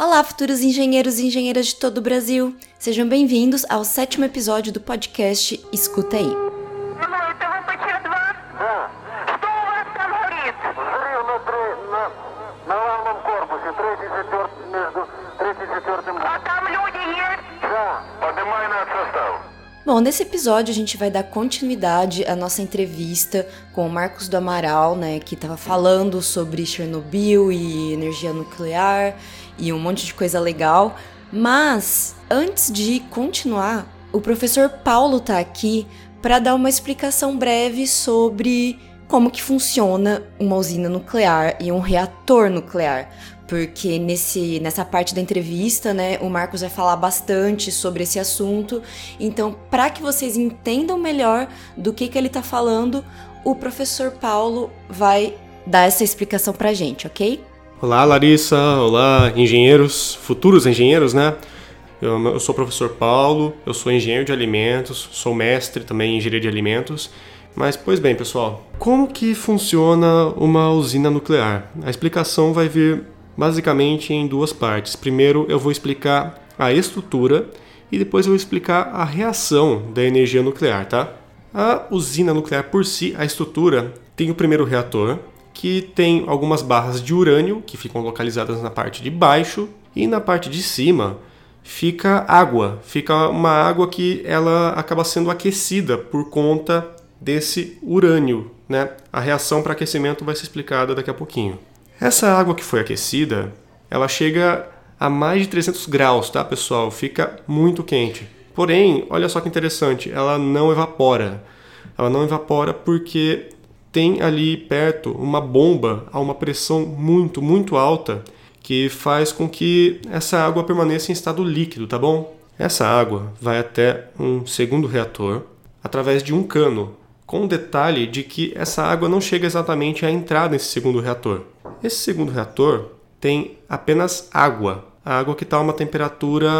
Olá, futuros engenheiros e engenheiras de todo o Brasil. Sejam bem-vindos ao sétimo episódio do podcast Escuta aí. Bom, nesse episódio a gente vai dar continuidade à nossa entrevista com o Marcos do Amaral, né, que estava falando sobre Chernobyl e energia nuclear e um monte de coisa legal. Mas antes de continuar, o professor Paulo tá aqui para dar uma explicação breve sobre como que funciona uma usina nuclear e um reator nuclear, porque nesse, nessa parte da entrevista, né, o Marcos vai falar bastante sobre esse assunto. Então, para que vocês entendam melhor do que, que ele está falando, o professor Paulo vai dar essa explicação para gente, ok? Olá, Larissa. Olá, engenheiros, futuros engenheiros, né? Eu, eu sou o professor Paulo, eu sou engenheiro de alimentos, sou mestre também em engenharia de alimentos. Mas, pois bem, pessoal, como que funciona uma usina nuclear? A explicação vai vir basicamente em duas partes. Primeiro eu vou explicar a estrutura e depois eu vou explicar a reação da energia nuclear, tá? A usina nuclear por si, a estrutura, tem o primeiro reator, que tem algumas barras de urânio que ficam localizadas na parte de baixo e na parte de cima fica água, fica uma água que ela acaba sendo aquecida por conta desse urânio, né? A reação para aquecimento vai ser explicada daqui a pouquinho. Essa água que foi aquecida, ela chega a mais de 300 graus, tá, pessoal? Fica muito quente. Porém, olha só que interessante, ela não evapora. Ela não evapora porque tem ali perto uma bomba a uma pressão muito, muito alta que faz com que essa água permaneça em estado líquido, tá bom? Essa água vai até um segundo reator através de um cano, com o detalhe de que essa água não chega exatamente a entrar nesse segundo reator. Esse segundo reator tem apenas água, a água que está a uma temperatura,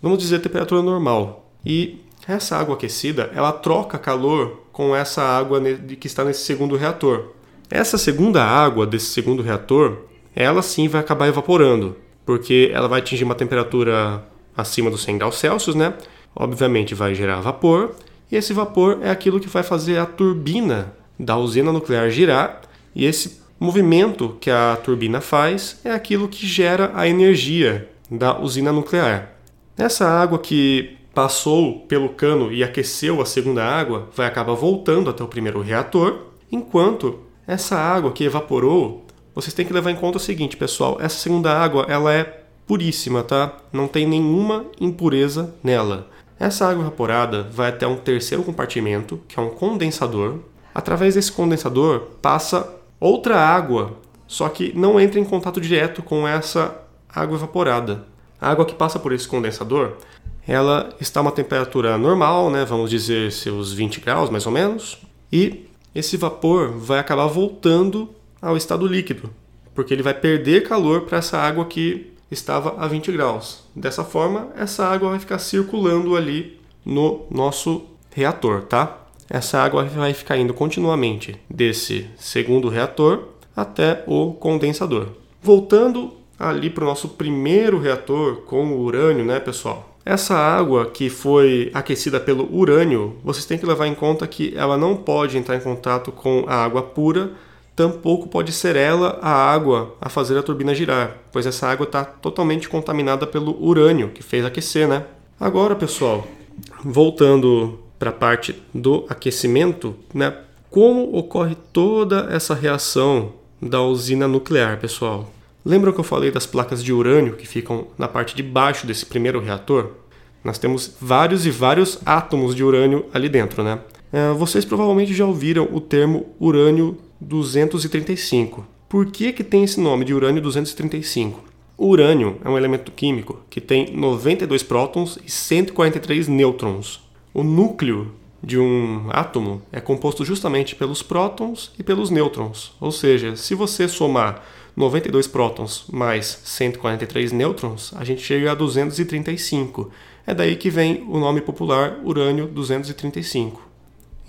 vamos dizer, temperatura normal. E essa água aquecida, ela troca calor com essa água que está nesse segundo reator. Essa segunda água desse segundo reator, ela sim vai acabar evaporando, porque ela vai atingir uma temperatura acima dos 100 graus Celsius, né? Obviamente vai gerar vapor, e esse vapor é aquilo que vai fazer a turbina da usina nuclear girar, e esse movimento que a turbina faz é aquilo que gera a energia da usina nuclear. Essa água que passou pelo cano e aqueceu a segunda água vai acabar voltando até o primeiro reator, enquanto essa água que evaporou, vocês têm que levar em conta o seguinte, pessoal, essa segunda água ela é puríssima, tá? Não tem nenhuma impureza nela. Essa água evaporada vai até um terceiro compartimento, que é um condensador. Através desse condensador passa outra água, só que não entra em contato direto com essa água evaporada. A água que passa por esse condensador, ela está a uma temperatura normal, né, vamos dizer seus 20 graus mais ou menos, e esse vapor vai acabar voltando ao estado líquido, porque ele vai perder calor para essa água que estava a 20 graus. Dessa forma, essa água vai ficar circulando ali no nosso reator, tá? Essa água vai ficar indo continuamente desse segundo reator até o condensador. Voltando ali para o nosso primeiro reator com o urânio, né, pessoal? Essa água que foi aquecida pelo urânio, vocês têm que levar em conta que ela não pode entrar em contato com a água pura, tampouco pode ser ela a água a fazer a turbina girar, pois essa água está totalmente contaminada pelo urânio que fez aquecer, né? Agora, pessoal, voltando para a parte do aquecimento, né? Como ocorre toda essa reação da usina nuclear, pessoal? Lembram que eu falei das placas de urânio que ficam na parte de baixo desse primeiro reator? Nós temos vários e vários átomos de urânio ali dentro, né? É, vocês provavelmente já ouviram o termo urânio 235. Por que, que tem esse nome de urânio 235? O urânio é um elemento químico que tem 92 prótons e 143 nêutrons. O núcleo de um átomo é composto justamente pelos prótons e pelos nêutrons. Ou seja, se você somar 92 prótons mais 143 nêutrons, a gente chega a 235. É daí que vem o nome popular urânio 235.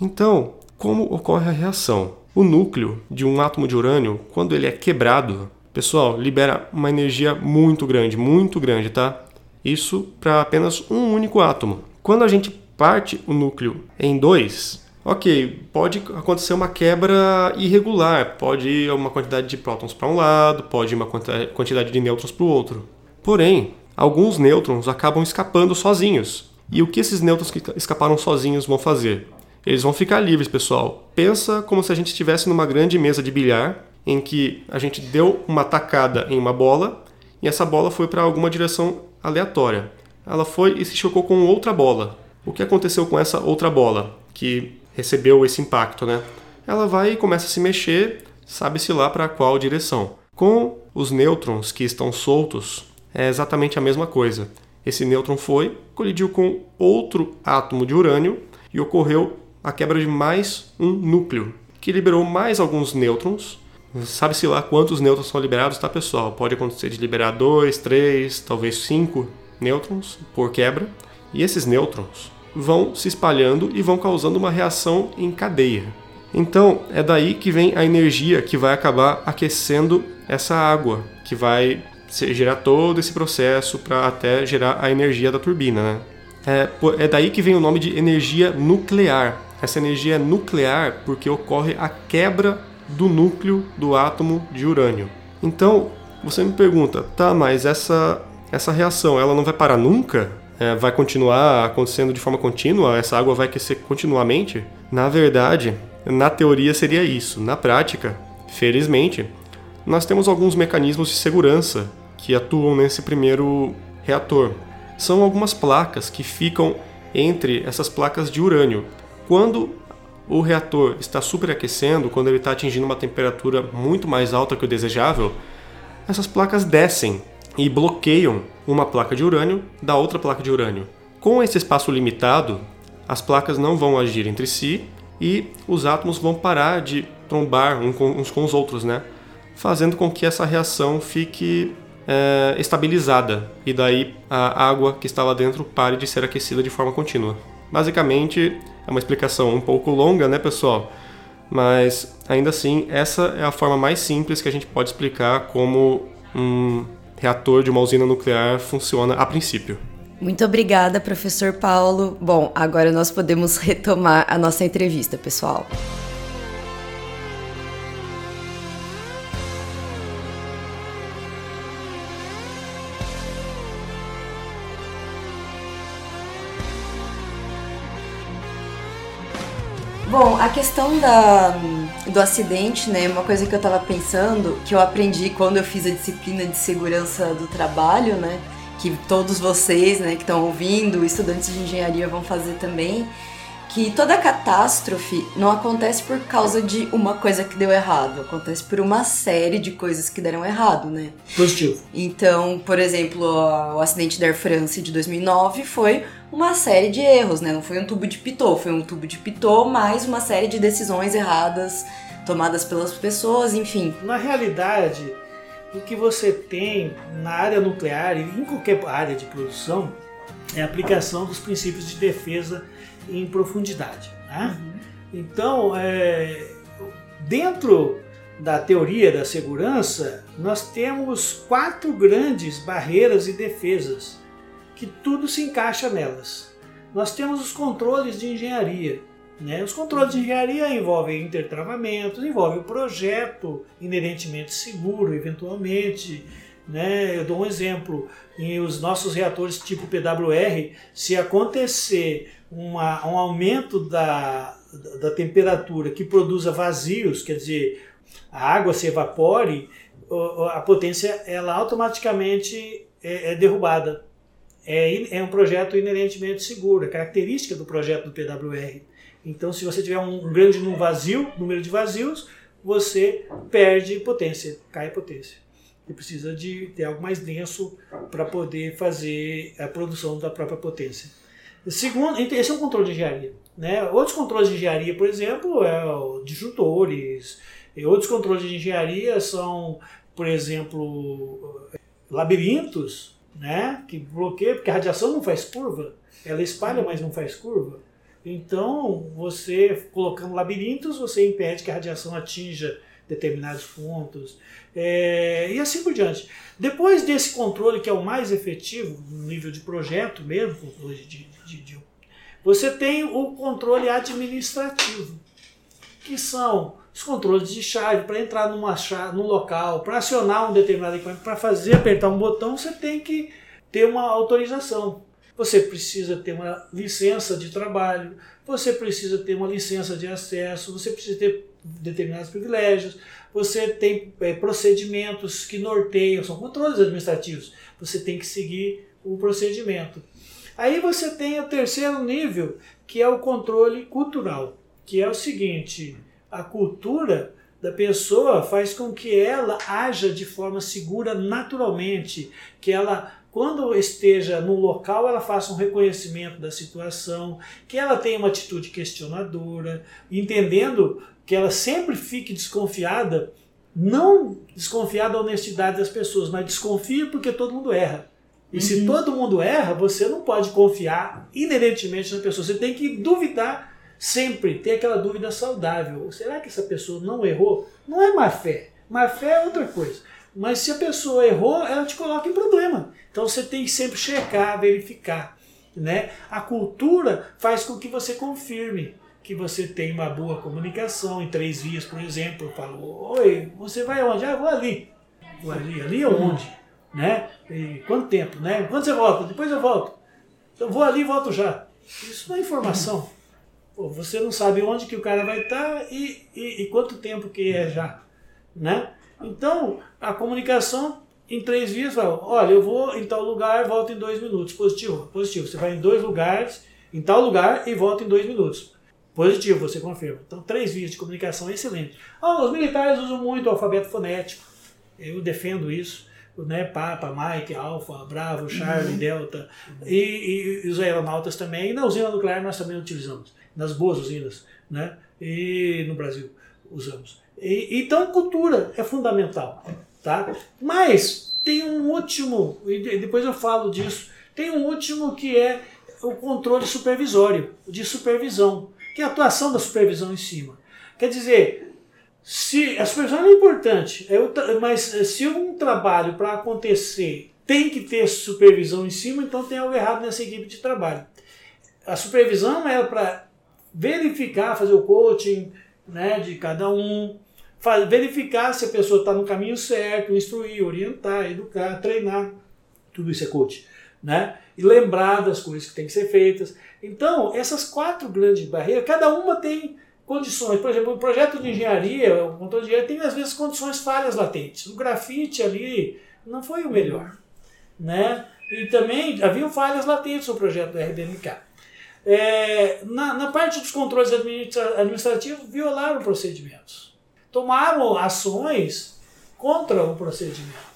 Então, como ocorre a reação? O núcleo de um átomo de urânio, quando ele é quebrado, Pessoal, libera uma energia muito grande, muito grande, tá? Isso para apenas um único átomo. Quando a gente parte o núcleo em dois, ok, pode acontecer uma quebra irregular, pode ir uma quantidade de prótons para um lado, pode ir uma quantidade de nêutrons para o outro. Porém, alguns nêutrons acabam escapando sozinhos. E o que esses nêutrons que escaparam sozinhos vão fazer? Eles vão ficar livres, pessoal. Pensa como se a gente estivesse numa grande mesa de bilhar em que a gente deu uma tacada em uma bola e essa bola foi para alguma direção aleatória. Ela foi e se chocou com outra bola. O que aconteceu com essa outra bola que recebeu esse impacto, né? Ela vai e começa a se mexer, sabe-se lá para qual direção. Com os nêutrons que estão soltos, é exatamente a mesma coisa. Esse nêutron foi, colidiu com outro átomo de urânio e ocorreu a quebra de mais um núcleo, que liberou mais alguns nêutrons Sabe-se lá quantos nêutrons são liberados, tá, pessoal? Pode acontecer de liberar dois, três, talvez cinco nêutrons por quebra. E esses nêutrons vão se espalhando e vão causando uma reação em cadeia. Então, é daí que vem a energia que vai acabar aquecendo essa água, que vai gerar todo esse processo para até gerar a energia da turbina. Né? É, é daí que vem o nome de energia nuclear. Essa energia é nuclear porque ocorre a quebra do núcleo do átomo de urânio. Então, você me pergunta, tá, mas essa, essa reação ela não vai parar nunca? É, vai continuar acontecendo de forma contínua? Essa água vai aquecer continuamente? Na verdade, na teoria seria isso. Na prática, felizmente, nós temos alguns mecanismos de segurança que atuam nesse primeiro reator. São algumas placas que ficam entre essas placas de urânio. Quando o reator está superaquecendo, quando ele está atingindo uma temperatura muito mais alta que o desejável, essas placas descem e bloqueiam uma placa de urânio da outra placa de urânio. Com esse espaço limitado, as placas não vão agir entre si e os átomos vão parar de trombar uns com os outros, né? fazendo com que essa reação fique é, estabilizada e daí a água que está lá dentro pare de ser aquecida de forma contínua. Basicamente, é uma explicação um pouco longa, né, pessoal? Mas ainda assim, essa é a forma mais simples que a gente pode explicar como um reator de uma usina nuclear funciona a princípio. Muito obrigada, professor Paulo. Bom, agora nós podemos retomar a nossa entrevista, pessoal. Bom, a questão da, do acidente, né, uma coisa que eu tava pensando, que eu aprendi quando eu fiz a disciplina de segurança do trabalho, né, que todos vocês, né, que estão ouvindo, estudantes de engenharia vão fazer também, que toda catástrofe não acontece por causa de uma coisa que deu errado, acontece por uma série de coisas que deram errado, né? Positivo. Então, por exemplo, o acidente da Air France de 2009 foi uma série de erros, né? Não foi um tubo de pitô, foi um tubo de pitô mais uma série de decisões erradas tomadas pelas pessoas, enfim. Na realidade, o que você tem na área nuclear e em qualquer área de produção é a aplicação dos princípios de defesa em profundidade. Né? Uhum. Então, é, dentro da teoria da segurança, nós temos quatro grandes barreiras e defesas que tudo se encaixa nelas. Nós temos os controles de engenharia. Né? Os controles de engenharia envolvem intertravamentos, envolvem o projeto inerentemente seguro, eventualmente. Né? Eu dou um exemplo: em os nossos reatores tipo PWR, se acontecer uma, um aumento da, da temperatura que produza vazios, quer dizer, a água se evapore, a potência ela automaticamente é, é derrubada. É, é um projeto inerentemente seguro, é característica do projeto do PWR. Então, se você tiver um grande vazio, número de vazios, você perde potência, cai potência. E precisa de ter algo mais denso para poder fazer a produção da própria potência. Segundo, esse é um controle de engenharia. Né? Outros controles de engenharia, por exemplo, é disjuntores. Outros controles de engenharia são, por exemplo, labirintos, né? que bloqueiam, porque a radiação não faz curva, ela espalha, mas não faz curva. Então, você colocando labirintos, você impede que a radiação atinja determinados pontos, é, e assim por diante. Depois desse controle, que é o mais efetivo, no nível de projeto mesmo, de, de, de, você tem o controle administrativo, que são os controles de chave para entrar numa chave, num local, para acionar um determinado equipamento, para fazer apertar um botão, você tem que ter uma autorização. Você precisa ter uma licença de trabalho, você precisa ter uma licença de acesso, você precisa ter determinados privilégios, você tem é, procedimentos que norteiam, são controles administrativos. Você tem que seguir o procedimento. Aí você tem o terceiro nível, que é o controle cultural, que é o seguinte: a cultura da pessoa faz com que ela haja de forma segura naturalmente, que ela quando esteja no local, ela faça um reconhecimento da situação, que ela tenha uma atitude questionadora, entendendo que ela sempre fique desconfiada, não desconfiada da honestidade das pessoas, mas desconfia porque todo mundo erra. E uhum. se todo mundo erra, você não pode confiar inerentemente na pessoa. Você tem que duvidar sempre, ter aquela dúvida saudável. Será que essa pessoa não errou? Não é má fé. Má fé é outra coisa. Mas se a pessoa errou, ela te coloca em problema. Então você tem que sempre checar, verificar. Né? A cultura faz com que você confirme que você tem uma boa comunicação em três vias, por exemplo. Eu falo, oi, você vai onde? Ah, vou ali. Vou ali, ali é onde? Né? E quanto tempo? Né? Quando você volta? Depois eu volto. Eu vou ali e volto já. Isso não é informação. Pô, você não sabe onde que o cara vai estar e, e, e quanto tempo que é já. Né? Então, a comunicação em três vias, vai, olha, eu vou em tal lugar, volto em dois minutos. Positivo, positivo. Você vai em dois lugares, em tal lugar e volta em dois minutos. Positivo, você confirma. Então, três vias de comunicação excelente. Ah, os militares usam muito o alfabeto fonético. Eu defendo isso. Né, Papa, Mike, Alpha, Bravo, Charlie, uhum. Delta e, e, e, os aeronautas também. E na usina nuclear nós também utilizamos. Nas boas usinas. Né? E no Brasil usamos. E, então, cultura é fundamental. Tá? Mas tem um último, e depois eu falo disso, tem um último que é o controle supervisório, de supervisão, que é a atuação da supervisão em cima. Quer dizer, se a supervisão é importante, é mas se um trabalho para acontecer tem que ter supervisão em cima, então tem algo errado nessa equipe de trabalho. A supervisão é para verificar, fazer o coaching né, de cada um, verificar se a pessoa está no caminho certo, instruir, orientar, educar, treinar. Tudo isso é coach. Né? E lembrar das coisas que têm que ser feitas. Então, essas quatro grandes barreiras, cada uma tem condições. Por exemplo, o projeto de engenharia, o controle de engenharia tem às vezes condições falhas latentes. O grafite ali não foi o melhor. Né? E também havia falhas latentes no projeto do RBMK. É, na, na parte dos controles administrativos, violaram procedimentos tomaram ações contra o procedimento.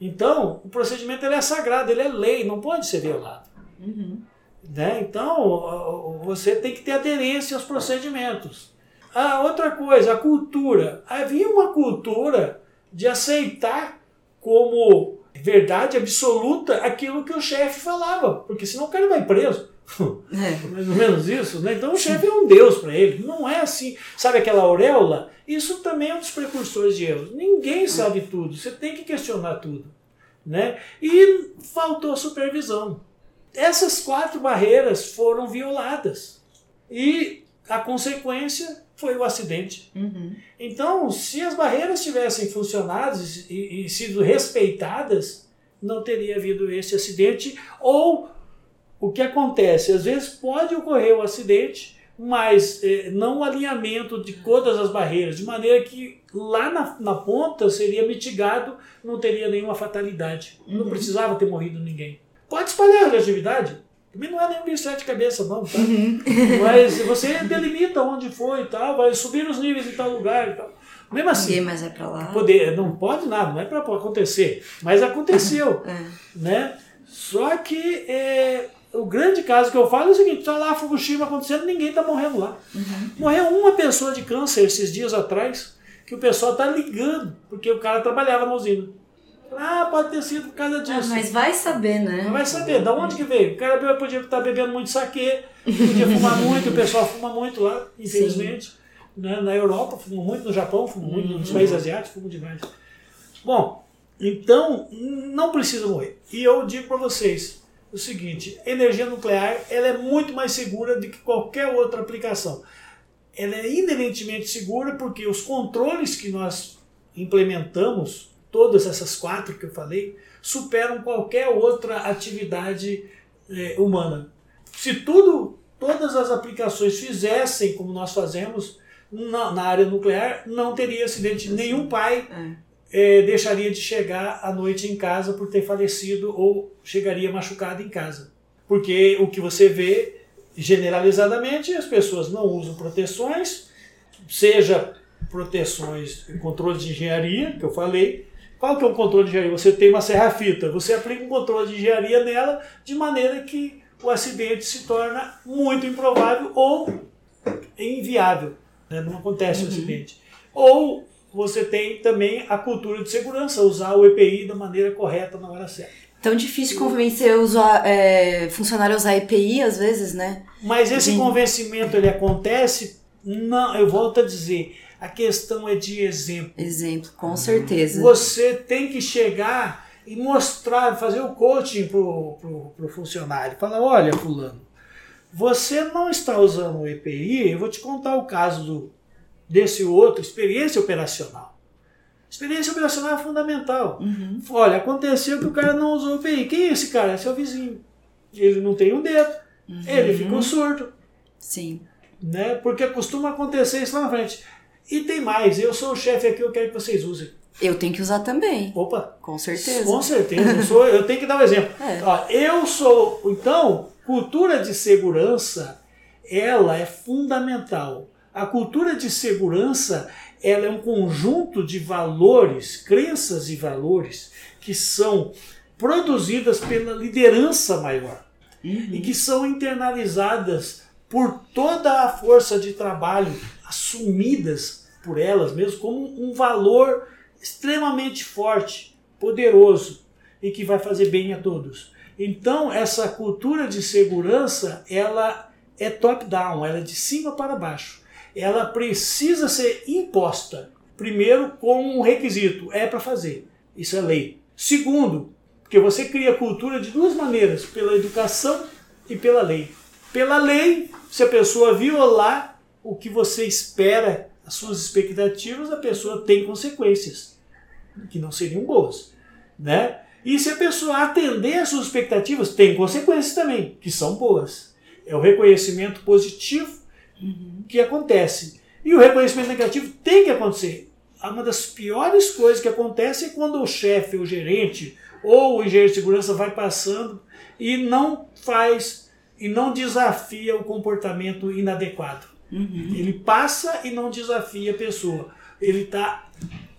Então, o procedimento ele é sagrado, ele é lei, não pode ser violado. Uhum. Né? Então, você tem que ter aderência aos procedimentos. Ah, outra coisa, a cultura. Havia uma cultura de aceitar como verdade absoluta aquilo que o chefe falava, porque senão o cara vai preso. É. Mais ou menos isso, né? Então o chefe é um deus para ele. Não é assim. Sabe aquela auréola? Isso também é um dos precursores de erros. Ninguém sabe tudo. Você tem que questionar tudo. Né? E faltou supervisão. Essas quatro barreiras foram violadas. E a consequência foi o acidente. Uhum. Então, se as barreiras tivessem funcionado e, e sido respeitadas, não teria havido esse acidente ou o que acontece? Às vezes pode ocorrer o um acidente, mas eh, não o alinhamento de todas as barreiras, de maneira que lá na, na ponta seria mitigado, não teria nenhuma fatalidade. Uhum. Não precisava ter morrido ninguém. Pode espalhar a radioatividade. Também não é nenhum bicho de cabeça, não, tá? Uhum. Mas você delimita onde foi e tal, vai subir os níveis em tal lugar e tal. Mesmo assim. Ninguém mais é pra lá. Poder, não pode nada, não é para acontecer. Mas aconteceu. é. né? Só que é, o grande caso que eu falo é o seguinte: está lá Fukushima acontecendo, ninguém está morrendo lá. Uhum. Morreu uma pessoa de câncer esses dias atrás, que o pessoal está ligando, porque o cara trabalhava na usina. Ah, pode ter sido por causa disso. Ah, mas vai saber, né? vai saber, da onde que veio? O cara podia estar bebendo muito saque, podia fumar muito, o pessoal fuma muito lá, infelizmente. Sim. Né? Na Europa fumam muito, no Japão fumam muito, nos países asiáticos fumam demais. Bom, então não precisa morrer. E eu digo para vocês o seguinte: energia nuclear ela é muito mais segura do que qualquer outra aplicação. Ela é inerentemente segura porque os controles que nós implementamos, todas essas quatro que eu falei, superam qualquer outra atividade é, humana. Se tudo, todas as aplicações fizessem como nós fazemos na, na área nuclear, não teria acidente. Nenhum pai é, deixaria de chegar à noite em casa por ter falecido ou chegaria machucado em casa. Porque o que você vê generalizadamente, as pessoas não usam proteções, seja proteções, controle de engenharia, que eu falei. Qual que é o controle de engenharia? Você tem uma serra-fita, você aplica um controle de engenharia nela de maneira que o acidente se torna muito improvável ou inviável. Né? Não acontece uhum. o acidente. Ou você tem também a cultura de segurança, usar o EPI da maneira correta na hora certa. Tão difícil convencer o é, funcionário a usar EPI às vezes, né? Mas esse Gente... convencimento ele acontece, não, eu volto a dizer, a questão é de exemplo. Exemplo, com certeza. Você tem que chegar e mostrar, fazer o coaching pro, pro, pro funcionário. Falar, olha, fulano, você não está usando o EPI, eu vou te contar o caso do, desse outro, experiência operacional. Experiência operacional é fundamental. Uhum. Olha, aconteceu que o cara não usou o EPI. Quem é esse cara? É seu vizinho. Ele não tem um dedo. Uhum. Ele ficou surdo. Sim. Né? Porque costuma acontecer isso lá na frente. E tem mais, eu sou o chefe aqui, eu quero que vocês usem. Eu tenho que usar também. Opa! Com certeza. Com certeza. Eu, sou, eu tenho que dar um exemplo. É. Ó, eu sou. Então, cultura de segurança, ela é fundamental. A cultura de segurança, ela é um conjunto de valores, crenças e valores que são produzidas pela liderança maior uhum. e que são internalizadas por toda a força de trabalho assumidas por elas mesmo como um valor extremamente forte, poderoso e que vai fazer bem a todos. Então, essa cultura de segurança, ela é top-down, ela é de cima para baixo. Ela precisa ser imposta. Primeiro, com um requisito, é para fazer. Isso é lei. Segundo, porque você cria cultura de duas maneiras, pela educação e pela lei. Pela lei, se a pessoa violar o que você espera, as suas expectativas, a pessoa tem consequências que não seriam boas, né? E se a pessoa atender às suas expectativas, tem consequências também, que são boas. É o reconhecimento positivo uhum. que acontece. E o reconhecimento negativo tem que acontecer. Uma das piores coisas que acontece é quando o chefe, o gerente ou o engenheiro de segurança vai passando e não faz e não desafia o comportamento inadequado. Uhum. Ele passa e não desafia a pessoa. Ele está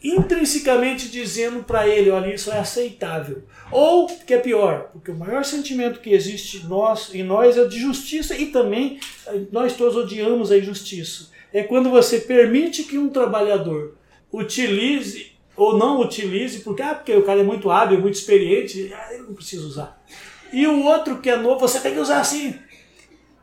intrinsecamente dizendo para ele, olha, isso é aceitável. Ou, que é pior, porque o maior sentimento que existe nós, em nós é de justiça e também eh, nós todos odiamos a injustiça. É quando você permite que um trabalhador utilize ou não utilize, porque, ah, porque o cara é muito hábil, muito experiente, ah, ele não precisa usar. E o outro que é novo, você tem que usar assim.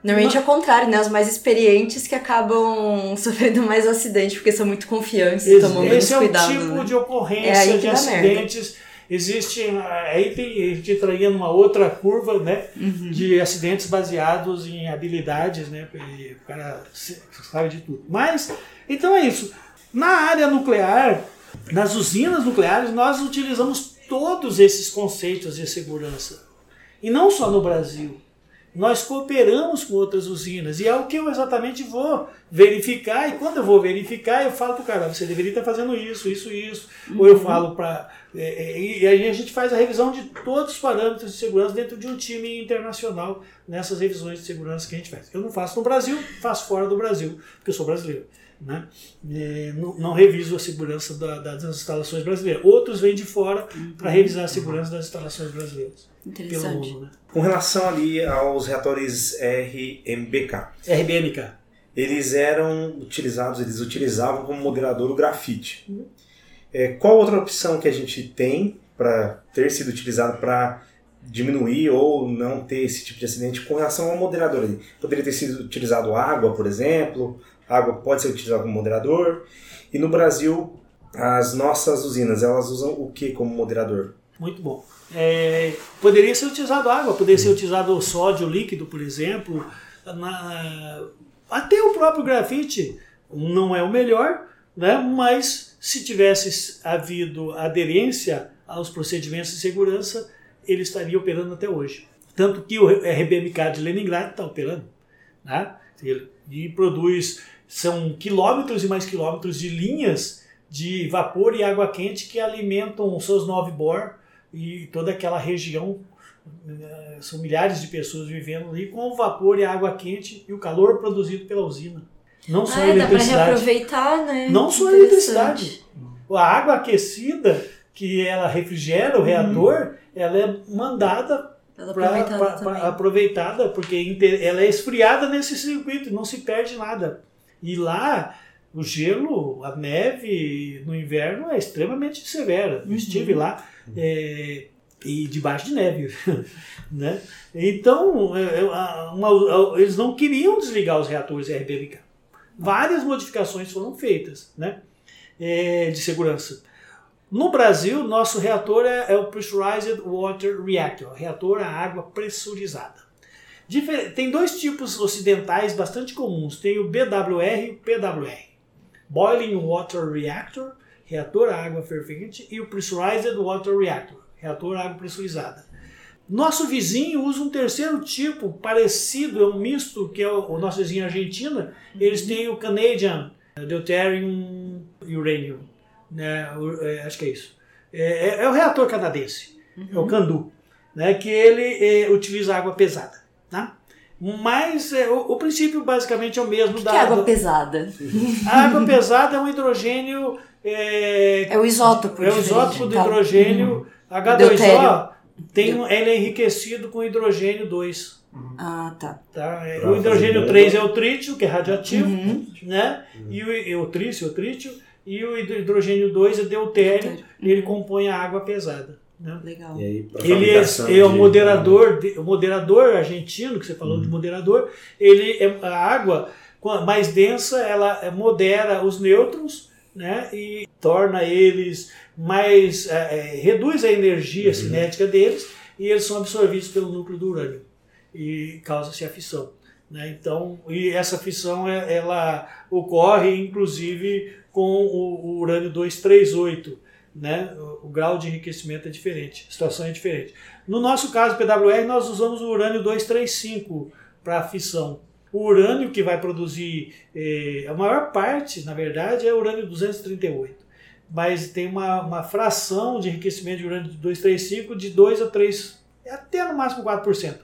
Normalmente é o contrário, né? Os mais experientes que acabam sofrendo mais acidente porque são muito confiantes e tomam menos cuidado. Esse é o tipo né? de ocorrência é de acidentes. Merda. Existe, aí tem, a gente entraria numa outra curva, né? Uhum. De acidentes baseados em habilidades, né? O cara sabe de tudo. Mas, então é isso. Na área nuclear, nas usinas nucleares, nós utilizamos todos esses conceitos de segurança. E não só no Brasil nós cooperamos com outras usinas. E é o que eu exatamente vou verificar. E quando eu vou verificar, eu falo para o cara: você deveria estar fazendo isso, isso, isso. Uhum. Ou eu falo para. É, é, e aí a gente faz a revisão de todos os parâmetros de segurança dentro de um time internacional nessas revisões de segurança que a gente faz. Eu não faço no Brasil, faço fora do Brasil, porque eu sou brasileiro. Né? É, não, não, reviso a segurança da, das instalações brasileiras. Outros vêm de fora para uhum. revisar a segurança das instalações brasileiras. Interessante. Mundo, né? Com relação ali aos reatores RMBK. RBMK. Eles eram utilizados, eles utilizavam como moderador o grafite. Uhum. É, qual outra opção que a gente tem para ter sido utilizado para diminuir ou não ter esse tipo de acidente com relação ao moderador ali? Poderia ter sido utilizado água, por exemplo, A água pode ser utilizada como moderador. E no Brasil, as nossas usinas, elas usam o que como moderador? Muito bom. É, poderia ser utilizado água, poderia ser utilizado sódio líquido, por exemplo. Na, até o próprio grafite não é o melhor, né? mas se tivesse havido aderência aos procedimentos de segurança, ele estaria operando até hoje. Tanto que o RBMK de Leningrado está operando. Né? E produz, são quilômetros e mais quilômetros de linhas de vapor e água quente que alimentam seus nove bor e toda aquela região. Eh, são milhares de pessoas vivendo ali com o vapor e a água quente e o calor produzido pela usina. Não só ah, a eletricidade. Dá para reaproveitar, né? Não só a eletricidade. A água aquecida que ela refrigera o uhum. reator, ela é mandada ela aproveitada, pra, pra, aproveitada porque ela é esfriada nesse circuito, não se perde nada. E lá o gelo, a neve no inverno é extremamente severa. Eu uhum. estive lá é, e debaixo de neve, né? Então é, é, uma, eles não queriam desligar os reatores RBMK. Várias modificações foram feitas, né? É, de segurança. No Brasil, nosso reator é, é o Pressurized Water Reactor, reator a água pressurizada. Tem dois tipos ocidentais bastante comuns, tem o BWR e o PWR. Boiling Water Reactor, reator a água fervente, e o Pressurized Water Reactor, reator a água pressurizada. Nosso vizinho usa um terceiro tipo parecido, é um misto, que é o, nosso vizinho Argentina. Eles uhum. têm o Canadian Deuterium Uranium né? É, acho que é isso. É, é, é o reator canadense, uhum. é o uhum. Candu, né? que ele é, utiliza água pesada. Tá? Mas é, o, o, princípio basicamente é o mesmo o que da que é água pesada. A água pesada é um hidrogênio. É, é o isótopo. É o isótopo do tá. hidrogênio. Uhum. H2O tem um, ele é enriquecido com hidrogênio 2. Ah, tá. tá? O hidrogênio 3 é o trítio, que é radioativo, uhum. né? E o, e o trício, o trítio e o hidrogênio 2 é deutério e ele compõe a água pesada. Né? Legal. Aí, ele é, é o moderador, o moderador argentino, que você falou de uhum. moderador, ele é a água mais densa, ela modera os nêutrons, né, e torna eles mais é, é, reduz a energia uhum. cinética deles e eles são absorvidos pelo núcleo do urânio e causa-se a fissão. Né? Então, e essa fissão é, ela ocorre inclusive com o, urânio 238. Né? O, o, grau de enriquecimento é diferente, a situação é diferente. No nosso caso, PWR, nós usamos o urânio 235 para a fissão. O urânio que vai produzir, eh, a maior parte, na verdade, é urânio 238. Mas tem uma, uma fração de enriquecimento de urânio 235 de 2 a 3, até no máximo 4%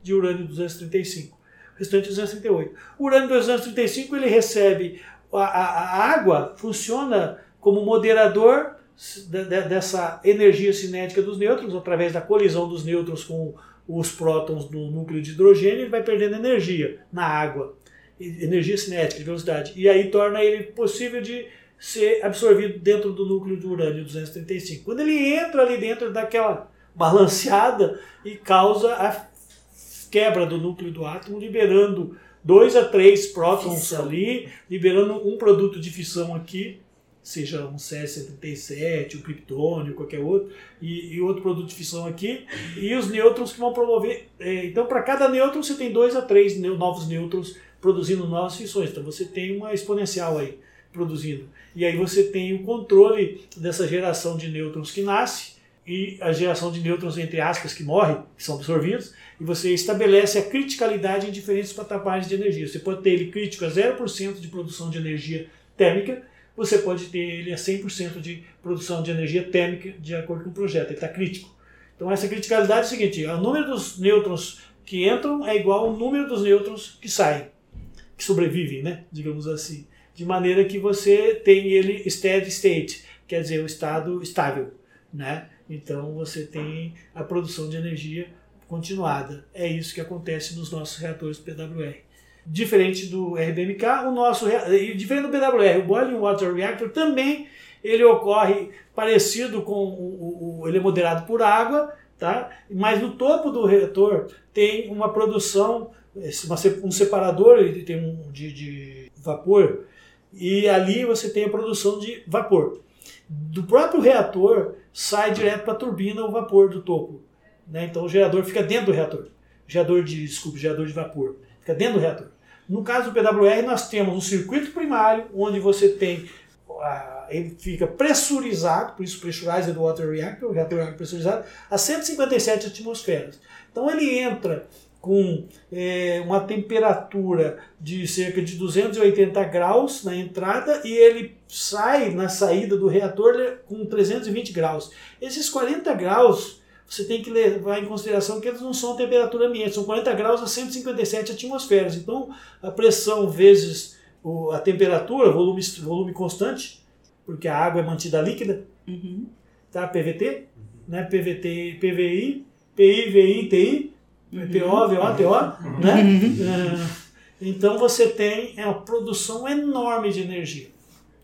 de urânio 235. O restante 238. O urânio 235 ele recebe a, a, água funciona como moderador de, de, dessa energia cinética dos nêutrons, através da colisão dos nêutrons com os prótons do núcleo de hidrogênio, ele vai perdendo energia na água, energia cinética de velocidade, e aí torna ele possível de ser absorvido dentro do núcleo do urânio 235. Quando ele entra ali dentro daquela balanceada e causa a quebra do núcleo do átomo, liberando dois a três prótons fissão. ali, liberando um produto de fissão aqui, seja um C77, um criptônio, qualquer outro, e, e, outro produto de fissão aqui, e os nêutrons que vão promover. É, então, para cada nêutron, você tem dois a três novos nêutrons produzindo novas fissões. Então, você tem uma exponencial aí produzindo. E aí você tem o controle dessa geração de nêutrons que nasce e a geração de nêutrons, entre aspas, que morrem, que são absorvidos, e você estabelece a criticalidade em diferentes patamares de energia. Você pode ter ele crítico a 0% de produção de energia térmica, você pode ter ele a 100% de produção de energia térmica de acordo com o projeto, ele está crítico. Então essa criticalidade é o seguinte, o número dos nêutrons que entram é igual ao número dos nêutrons que saem, que sobrevivem, né? digamos assim. De maneira que você tem ele steady state, quer dizer, o estado estável. Né? Então você tem a produção de energia continuada. É isso que acontece nos nossos reatores PWR. Diferente do RBMK, o nosso diferente do PWR, o Boiling Water Reactor também ele ocorre parecido com o, o, ele é moderado por água, tá? Mas no topo do reator tem uma produção, um separador, ele tem um de, de vapor, e ali você tem a produção de vapor. Do próprio reator sai direto para a turbina o vapor do topo. Né? Então o gerador fica dentro do reator. Gerador de, desculpa, gerador de vapor. Fica dentro do reator. No caso do PWR, nós temos um circuito primário, onde você tem. ele fica pressurizado, por isso Pressurized Water Reactor, o reator pressurizado, a 157 atmosferas. Então ele entra com é, uma temperatura de cerca de 280 graus na entrada e ele sai na saída do reator com 320 graus. Esses 40 graus você tem que levar em consideração que eles não são a temperatura ambiente, são 40 graus a 157 atmosferas. Então a pressão vezes a temperatura, volume, volume constante, porque a água é mantida líquida, uhum. tá? PVT, né? PVT, PVI, PI, VI, TI, Uhum. PO, VO, TO, né? Uhum. Então você tem é uma produção enorme de energia.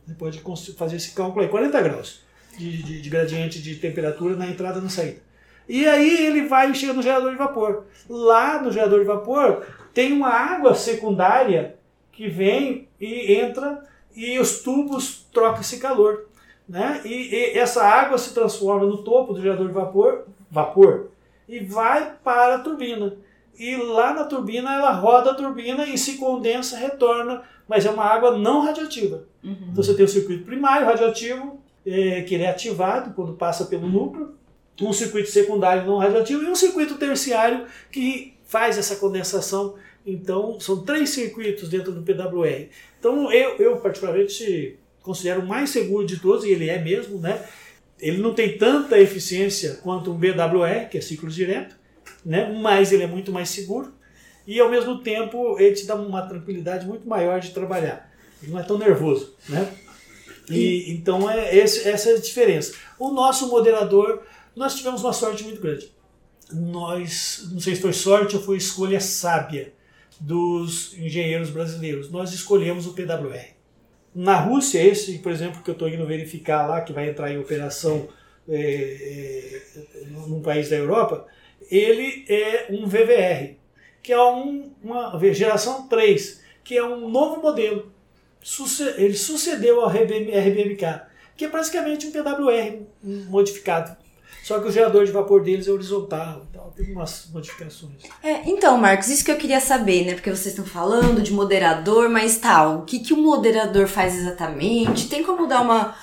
Você pode fazer esse cálculo aí, 40 graus de, de, de gradiente de temperatura na entrada e na saída. E aí ele vai e chega no gerador de vapor. Lá no gerador de vapor tem uma água secundária que vem e entra e os tubos trocam esse calor. Né? E, e essa água se transforma no topo do gerador de vapor, vapor e vai para a turbina. E lá na turbina ela roda a turbina e se condensa, retorna, mas é uma água não radioativa. Uhum. Então você tem o circuito primário radioativo, é, que ele é ativado quando passa pelo núcleo, um circuito secundário não radioativo e um circuito terciário que faz essa condensação. Então são três circuitos dentro do PWR. Então eu, eu particularmente considero o mais seguro de todos, e ele é mesmo, né? Ele não tem tanta eficiência quanto um BWR, que é ciclo direto, né? mas ele é muito mais seguro e ao mesmo tempo ele te dá uma tranquilidade muito maior de trabalhar. Ele não é tão nervoso, né? E, então é esse, essa é a diferença. O nosso moderador, nós tivemos uma sorte muito grande. Nós, não sei se foi sorte ou foi escolha sábia dos engenheiros brasileiros. Nós escolhemos o PWR. Na Rússia, esse, por exemplo, que eu estou indo verificar lá, que vai entrar em operação é, é, num país da Europa, ele é um VVR, que é um, uma geração 3, que é um novo modelo. Ele sucedeu ao RBMK, que é praticamente um PWR modificado. Só que o gerador de vapor deles é horizontal tal, tem umas modificações. É, então, Marcos, isso que eu queria saber, né? Porque vocês estão falando de moderador, mas tal, o que, que o moderador faz exatamente? Tem como dar uma,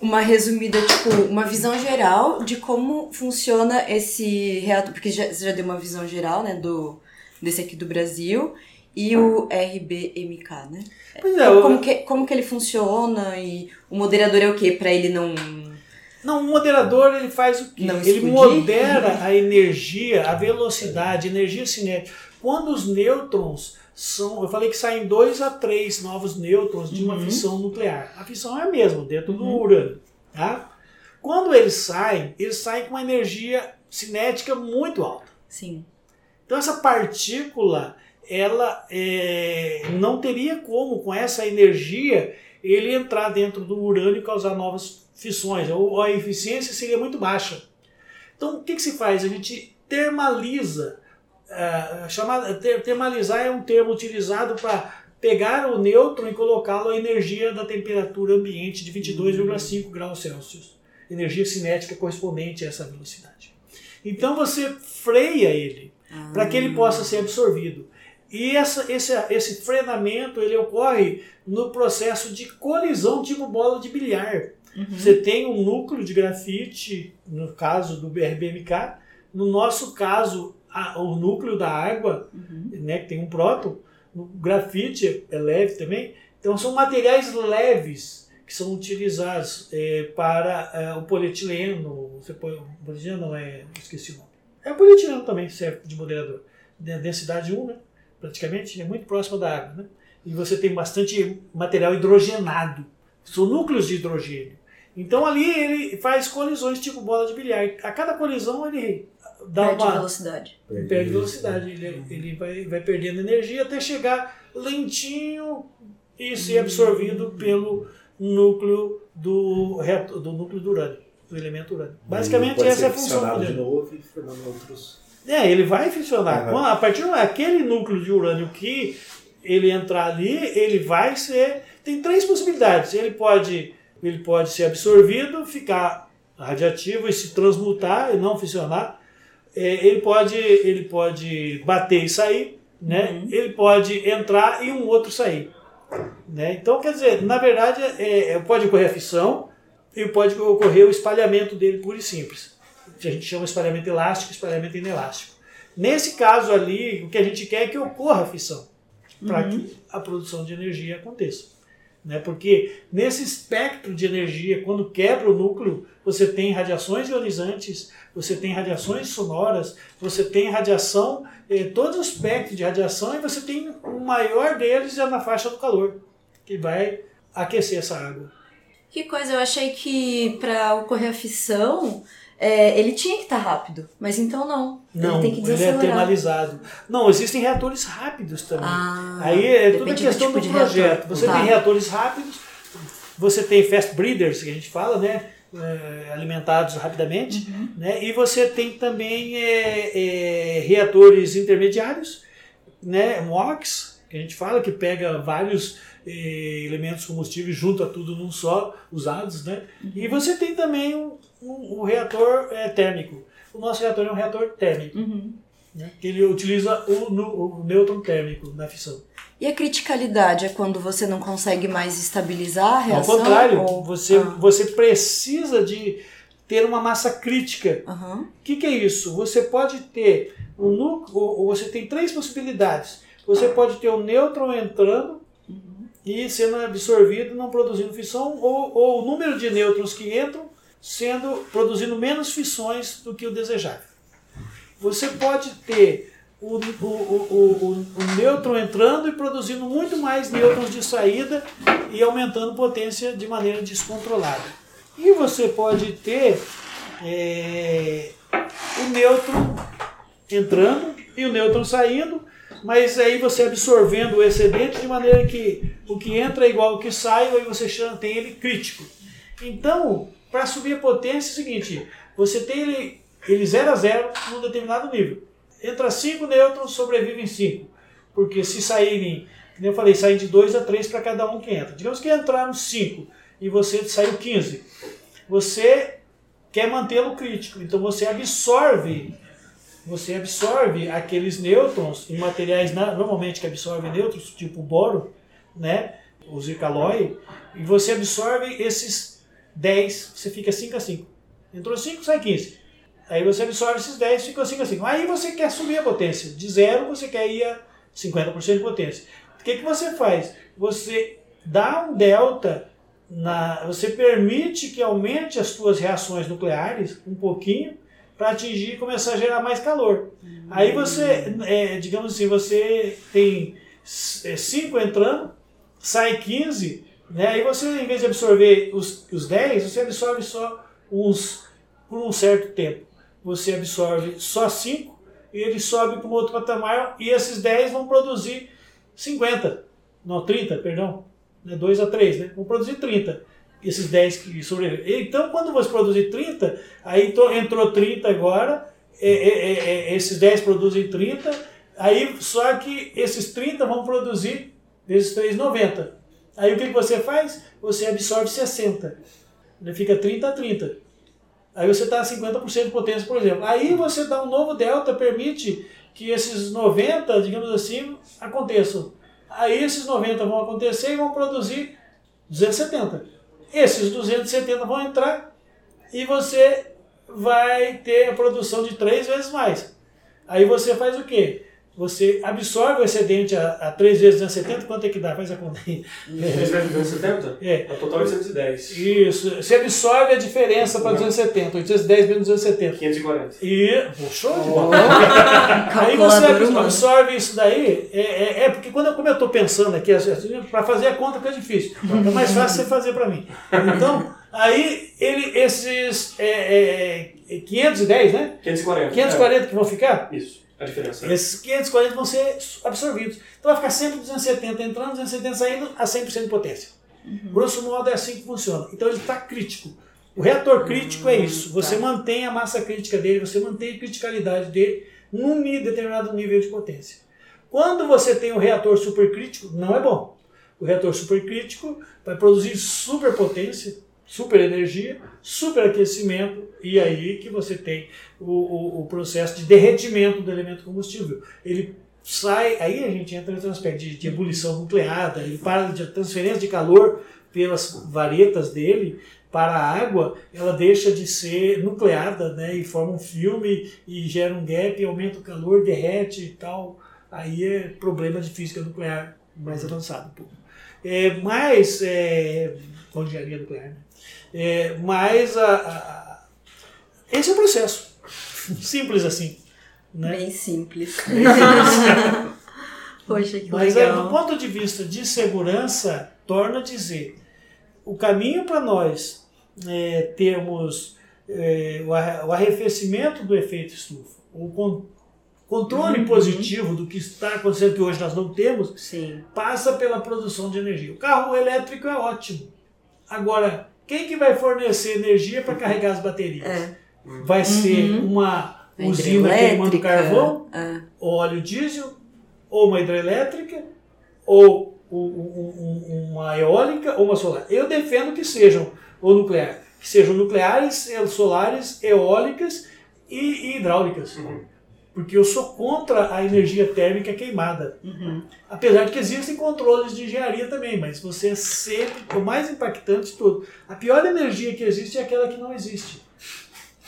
uma resumida, tipo, uma visão geral de como funciona esse reator? Porque já, você já deu uma visão geral, né, do, desse aqui do Brasil e o RBMK, né? Pois é, como, eu... que, como que ele funciona e o moderador é o quê? Para ele não não, o moderador ele faz o quê? Não ele modera a energia, a velocidade, a energia cinética. Quando os nêutrons são. Eu falei que saem dois a três novos nêutrons de uma uhum. fissão nuclear. A fissão é a mesma, dentro uhum. do urânio. Tá? Quando eles saem, eles saem com uma energia cinética muito alta. Sim. Então essa partícula, ela é, não teria como, com essa energia, ele entrar dentro do urânio e causar novas fissões, ou a eficiência seria muito baixa. Então, o que, que se faz? A gente termaliza. Uh, chamada, ter, termalizar é um termo utilizado para pegar o nêutron e colocá-lo à energia da temperatura ambiente de 22,5 uhum. graus Celsius. Energia cinética correspondente a essa velocidade. Então você freia ele ah. para que ele possa ser absorvido. E essa, esse, esse frenamento ele ocorre no processo de colisão tipo bola de bilhar. Uhum. Você tem um núcleo de grafite, no caso do RBMK. No nosso caso, a, o núcleo da água, uhum. né, que tem um próton. O grafite é leve também. Então, são materiais leves que são utilizados é, para é, o polietileno. Você põe, polietileno não é, esqueci o nome. É o polietileno também serve de moderador. Densidade 1, né? praticamente, é muito próxima da água. Né? E você tem bastante material hidrogenado. São núcleos de hidrogênio. Então ali ele faz colisões tipo bola de bilhar. A cada colisão ele dá perde uma. velocidade. Perde velocidade. Ele, ele vai, vai perdendo energia até chegar lentinho e ser absorvido pelo núcleo do, do núcleo do urânio, do elemento urânio. Basicamente essa é a função dele. de novo e formando outros. É, ele vai funcionar. Uhum. A partir daquele núcleo de urânio que ele entrar ali, ele vai ser. Tem três possibilidades. Ele pode, ele pode ser absorvido, ficar radiativo e se transmutar e não fissionar. É, ele, pode, ele pode bater e sair, né? Uhum. ele pode entrar e um outro sair. Né? Então, quer dizer, na verdade, é, é, pode ocorrer a fissão e pode ocorrer o espalhamento dele puro e simples. Que a gente chama espalhamento elástico, espalhamento inelástico. Nesse caso ali, o que a gente quer é que ocorra a fissão, para Uhum. que a produção de energia aconteça. Né? Porque nesse espectro de energia, quando quebra o núcleo, você tem radiações ionizantes, você tem radiações sonoras, você tem radiação, eh, todo o espectro de radiação, e você tem o maior deles é na faixa do calor, que vai aquecer essa água. Que coisa, eu achei que pra ocorrer a fissão, é, ele tinha que estar rápido, mas então não. Não, ele tem que ele é termalizado. Não, existem reatores rápidos também. Ah, Aí é depende questão tipo do, de projeto. reator. Você Tá. tem reatores rápidos, você tem fast breeders, que a gente fala, né? é, alimentados rapidamente, Uhum. né? E você tem também é, é, reatores intermediários, né? MOX, que a gente fala que pega vários eh, elementos combustíveis junto a tudo num só, usados, né? E você tem também um, um reator eh, térmico. O nosso reator é um reator térmico, Uhum. né? que ele utiliza o, o nêutron térmico na fissão. E a criticalidade é quando você não consegue mais estabilizar a Ao reação? contrário, ou- você, Ah. você precisa de ter uma massa crítica. O que, que é isso? Você pode ter um núcleo, você tem três possibilidades. Você pode ter o nêutron entrando e sendo absorvido, não produzindo fissão, ou, ou o número de nêutrons que entram sendo produzindo menos fissões do que o desejável. Você pode ter o, o, o, o, o nêutron entrando e produzindo muito mais nêutrons de saída e aumentando potência de maneira descontrolada. E você pode ter é, o nêutron entrando e o nêutron saindo, mas aí você absorvendo o excedente de maneira que o que entra é igual ao que sai, aí você tem ele crítico. Então, para subir a potência é o seguinte, você tem ele, ele 0 a 0 num determinado nível. Entra 5 nêutrons, sobrevivem 5. Porque se saírem, como eu falei, saem de 2 a 3 para cada um que entra. Digamos que entraram 5 e você saiu 15. Você quer mantê-lo crítico, então você absorve você absorve aqueles nêutrons em materiais normalmente que absorvem nêutrons, tipo boro, né, o zircaloy, e você absorve esses 10, você fica 5 a 5. Entrou 5, sai 15. Aí você absorve esses 10, fica 5 a 5. Aí você quer subir a potência. De zero você quer ir a 50% de potência. O que, que você faz? Você dá um delta, na, você permite que aumente as suas reações nucleares um pouquinho para atingir e começar a gerar mais calor. Aí você, é, digamos assim, você tem 5 entrando, sai 15, né? aí você, em vez de absorver os, os 10, você absorve só uns por um certo tempo. Você absorve só 5 e ele sobe para um outro patamar e esses 10 vão produzir 50, não, 30, perdão, né? 2 a 3, né? vão produzir 30 esses 10 que sobreviveram. Então, quando você produzir 30, aí entrou 30 agora, é, é, é, é, esses 10 produzem 30, aí só que esses 30 vão produzir, vezes 3, 90. Aí o que que você faz? Você absorve 60. Ele fica 30 a 30. Aí você está a 50% de potência, por exemplo. Aí você dá um novo delta, permite que esses 90, digamos assim, aconteçam. Aí esses 90 vão acontecer e vão produzir 270. Esses 270 vão entrar e você vai ter a produção de três vezes mais. Aí você faz o quê? Você absorve o excedente a, a 3 vezes 270, quanto é que dá? Faz a conta aí. 3 vezes 270? É. A total é 810. Isso. Você absorve a diferença para 270. 810 menos 270. 540. E. De bola. Aí você absorve isso daí. É, é, é porque quando eu, como eu estou pensando aqui, para fazer a conta que é difícil. É mais fácil você fazer para mim. Então, aí ele, esses é, é, 510, né? 540. 540 que vão ficar, É. Isso, a diferença. esses 540 vão ser absorvidos. Então vai ficar sempre 270 entrando, 270 saindo a 100% de potência. Grosso modo é assim que funciona. Então ele está crítico. O reator crítico é isso. Você mantém a massa crítica dele, você mantém a criticalidade dele num determinado nível de potência. Quando você tem o reator supercrítico, não é bom. O reator supercrítico vai produzir superpotência, super energia, superaquecimento, e aí que você tem o, o, o processo de derretimento do elemento combustível. Ele sai, aí a gente entra no aspecto de, de ebulição nucleada, ele para de transferência de calor pelas varetas dele para a água, ela deixa de ser nucleada, né, e forma um filme e gera um gap, aumenta o calor, derrete e tal. Aí é problema de física nuclear mais avançado. Pô. É, mas, é, com engenharia nuclear, né? É, mas a, a, esse é o processo. Simples assim. Né? Bem simples. Bem simples. Poxa, que Mas é, legal. do ponto de vista de segurança, torna a dizer, o caminho para nós é, termos é, o arre- o arrefecimento do efeito estufa, o con- controle Uhum. positivo do que está acontecendo que hoje nós não temos, Sim. passa pela produção de energia. O carro elétrico é ótimo. Agora, quem que vai fornecer energia para carregar as baterias? É. Vai ser Uhum. uma usina queimando carvão, é. ou óleo diesel, ou uma hidrelétrica, ou um- um- um- uma eólica, ou uma solar. Eu defendo que sejam, ou nuclear, que sejam nucleares, eh, solares, eólicas e, e hidráulicas. Porque eu sou contra a energia térmica queimada. Uhum. Apesar de que existem controles de engenharia também, mas você é sempre o mais impactante de tudo. A pior energia que existe é aquela que não existe.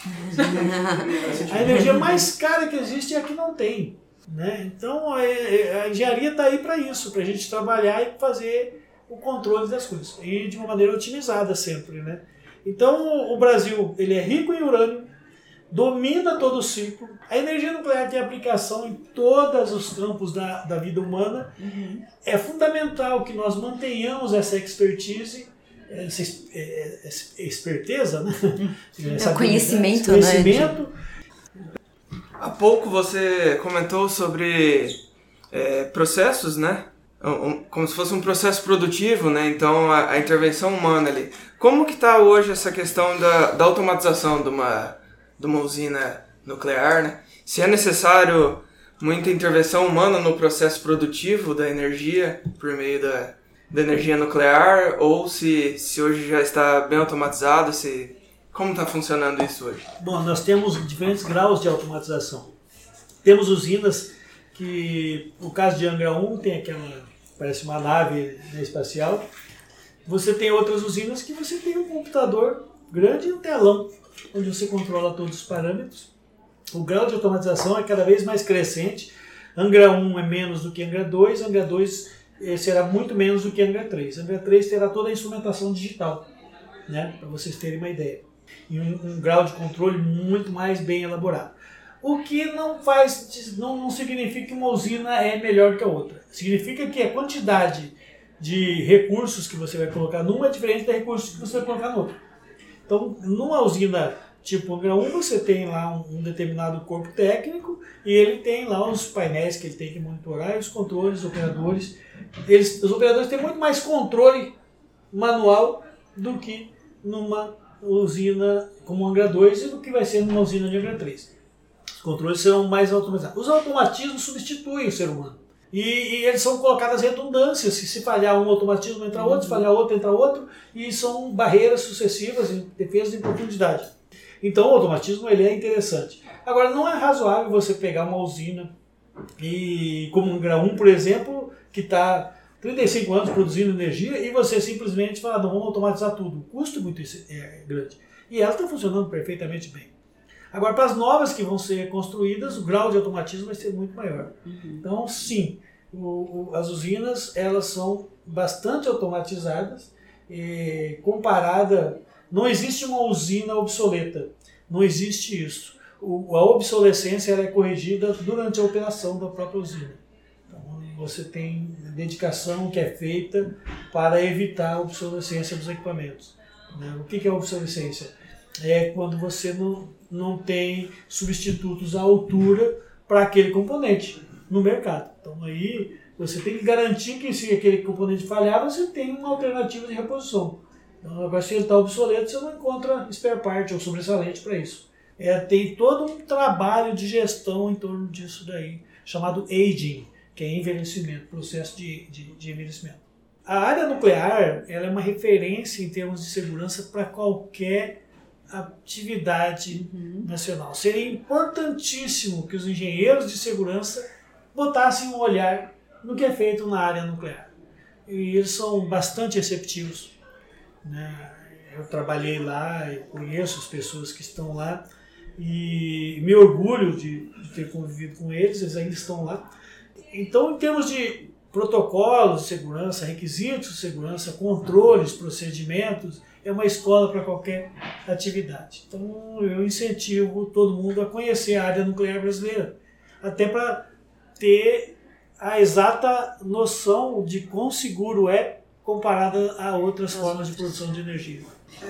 A energia mais cara que existe é a que não tem. Né? Então a, a engenharia está aí para isso, para a gente trabalhar e fazer o controle das coisas. E de uma maneira otimizada sempre. Né? Então o Brasil ele é rico em urânio, domina todo o ciclo. A energia nuclear tem aplicação em todos os campos da, da vida humana. É fundamental que nós mantenhamos essa expertise, essa es- é, essa esperteza, né? Essa É conhecimento, habilidade, né, conhecimento. Há pouco você comentou sobre é, processos, né? Como se fosse um processo produtivo, né? Então a, a intervenção humana ali. Como que está hoje essa questão da, da automatização de uma, de uma usina nuclear, né? Se é necessário muita intervenção humana no processo produtivo da energia por meio da, da energia nuclear ou se, se hoje já está bem automatizado, se como está funcionando isso hoje? Bom, nós temos diferentes graus de automatização. Temos usinas que, no caso de Angra 1, tem aquela, parece uma nave né, espacial. Você tem outras usinas que você tem um computador grande e um telão, onde você controla todos os parâmetros. O grau de automatização é cada vez mais crescente. Angra 1 é menos do que Angra 2, Angra 2 eh, será muito menos do que Angra 3. Angra 3 terá toda a instrumentação digital, né, para vocês terem uma ideia e um, um grau de controle muito mais bem elaborado. O que não faz, não, não significa que uma usina é melhor que a outra. Significa que a quantidade de recursos que você vai colocar numa é diferente da recursos que você vai colocar no outro. Então, numa usina tipo Angra 1, você tem lá um, determinado corpo técnico e ele tem lá os painéis que ele tem que monitorar os controles, os operadores. Eles, os operadores têm muito mais controle manual do que numa usina como Angra 2 e do que vai ser numa usina de Angra 3. Os controles serão mais automatizados. Os automatismos substituem o ser humano. E, e eles são colocadas redundâncias, que se falhar um automatismo entra outro, se falhar outro entra outro, e são barreiras sucessivas em defesa em profundidade. Então o automatismo ele é interessante. Agora não é razoável você pegar uma usina e como um Angra 1, por exemplo, que está 35 anos produzindo energia e você simplesmente fala, não, vamos automatizar tudo. O custo é muito é, grande. E ela está funcionando perfeitamente bem. Agora, para as novas que vão ser construídas, o grau de automatismo vai ser muito maior. Então, sim, o, o, as usinas elas são bastante automatizadas, e, comparada. Não existe uma usina obsoleta. Não existe isso. O, a obsolescência ela é corrigida durante a operação da própria usina. Então, você tem dedicação que é feita para evitar a obsolescência dos equipamentos. Né? O que, que é obsolescência? É quando você não, não tem substitutos à altura para aquele componente no mercado. Então aí você tem que garantir que se aquele componente falhar, você tem uma alternativa de reposição. Então, agora, se ele está obsoleto, você não encontra spare part ou sobressalente para isso. É, tem todo um trabalho de gestão em torno disso daí, chamado aging, que é envelhecimento, processo de, de, de envelhecimento. A área nuclear ela é uma referência em termos de segurança para qualquer atividade Uhum. nacional. Seria importantíssimo que os engenheiros de segurança botassem um olhar no que é feito na área nuclear. E eles são bastante receptivos. Né? Eu trabalhei lá, eu conheço as pessoas que estão lá e me orgulho de, de ter convivido com eles, eles ainda estão lá. Então, em termos de protocolos de segurança, requisitos de segurança, controles, procedimentos, é uma escola para qualquer atividade. Então, eu incentivo todo mundo a conhecer a área nuclear brasileira, até para ter a exata noção de quão seguro é comparada a outras formas de produção de energia.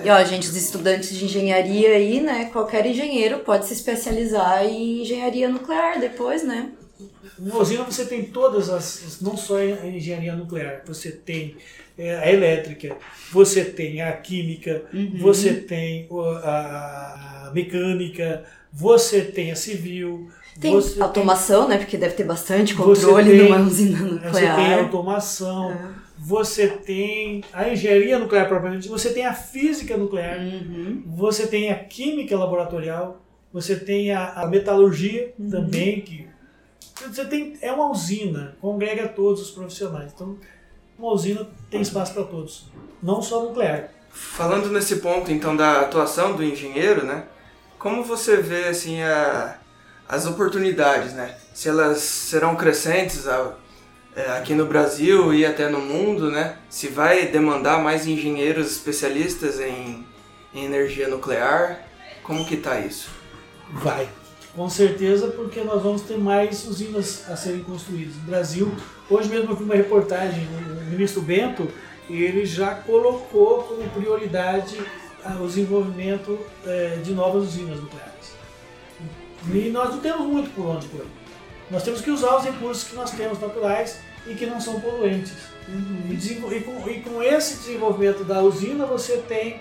E ó, gente, os estudantes de engenharia aí, né? Qualquer engenheiro pode se especializar em engenharia nuclear depois, né? Na usina você tem todas as, não só a engenharia nuclear, você tem a elétrica, você tem a química, você tem a, mecânica, você tem a civil, Tem automação, né? Porque deve ter bastante controle tem- numa usina tem, você nuclear. tem automação, você tem a engenharia nuclear propriamente, você tem a física nuclear, Uhum. você tem a química laboratorial, você tem a, a metalurgia Uhum. também, que você tem, é uma usina, congrega todos os profissionais. Então, uma usina tem espaço para todos, não só nuclear. Falando nesse ponto então da atuação do engenheiro, né? Como você vê assim a, as oportunidades, né? Se elas serão crescentes a- é, aqui no Brasil e até no mundo, né? Se vai demandar mais engenheiros especialistas em, em energia nuclear? Como que tá isso? Vai. Com certeza, porque nós vamos ter mais usinas a serem construídas. No Brasil, hoje mesmo eu vi uma reportagem, o ministro Bento, ele já colocou como prioridade ah, o desenvolvimento eh, de novas usinas nucleares. E nós não temos muito por onde correr. Nós temos que usar os recursos que nós temos naturais e que não são poluentes. E, desenvol- e com, e com esse desenvolvimento da usina, você tem,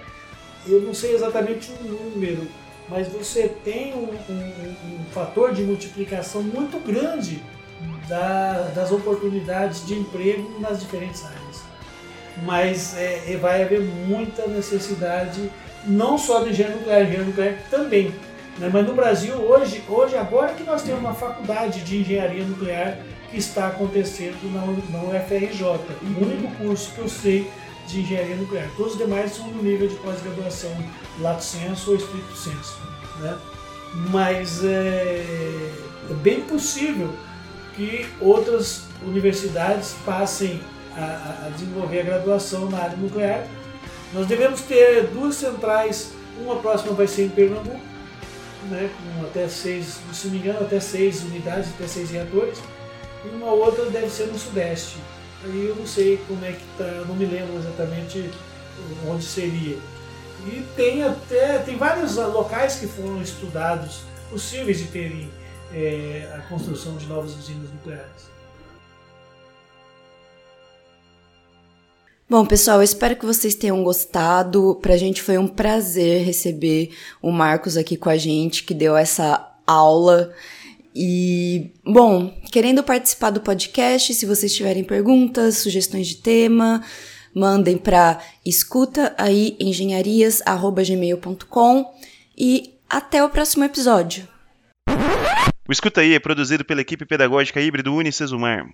eu não sei exatamente o número, mas você tem um, um- um fator de multiplicação muito grande da- das oportunidades de emprego nas diferentes áreas. Mas é, é- vai haver muita necessidade, não só do engenheiro nuclear, engenheiro nuclear também. né? Mas no Brasil, hoje, hoje, agora que nós temos uma faculdade de engenharia nuclear que está acontecendo na, na UFRJ, o único curso que eu sei de engenharia nuclear. Todos os demais são no nível de pós-graduação lato sensu ou estricto sensu. Né? Mas é, é bem possível que outras universidades passem a, a- desenvolver a graduação na área nuclear. Nós devemos ter duas centrais, uma próxima vai ser em Pernambuco, né, com até seis, se não me engano, até seis unidades, até seis reatores, e uma outra deve ser no Sudeste. Aí eu não sei como é que está, não me lembro exatamente onde seria. E tem até tem vários locais que foram estudados possíveis de terem eh, a construção de novas usinas nucleares. Bom, pessoal, eu espero que vocês tenham gostado. Pra gente foi um prazer receber o Marcos aqui com a gente, que deu essa aula. E, bom, querendo participar do podcast, se vocês tiverem perguntas, sugestões de tema, mandem para escuta aí engenharias@gmail.com e até o próximo episódio. O Escuta Aí é produzido pela equipe pedagógica híbrido Unicesumar.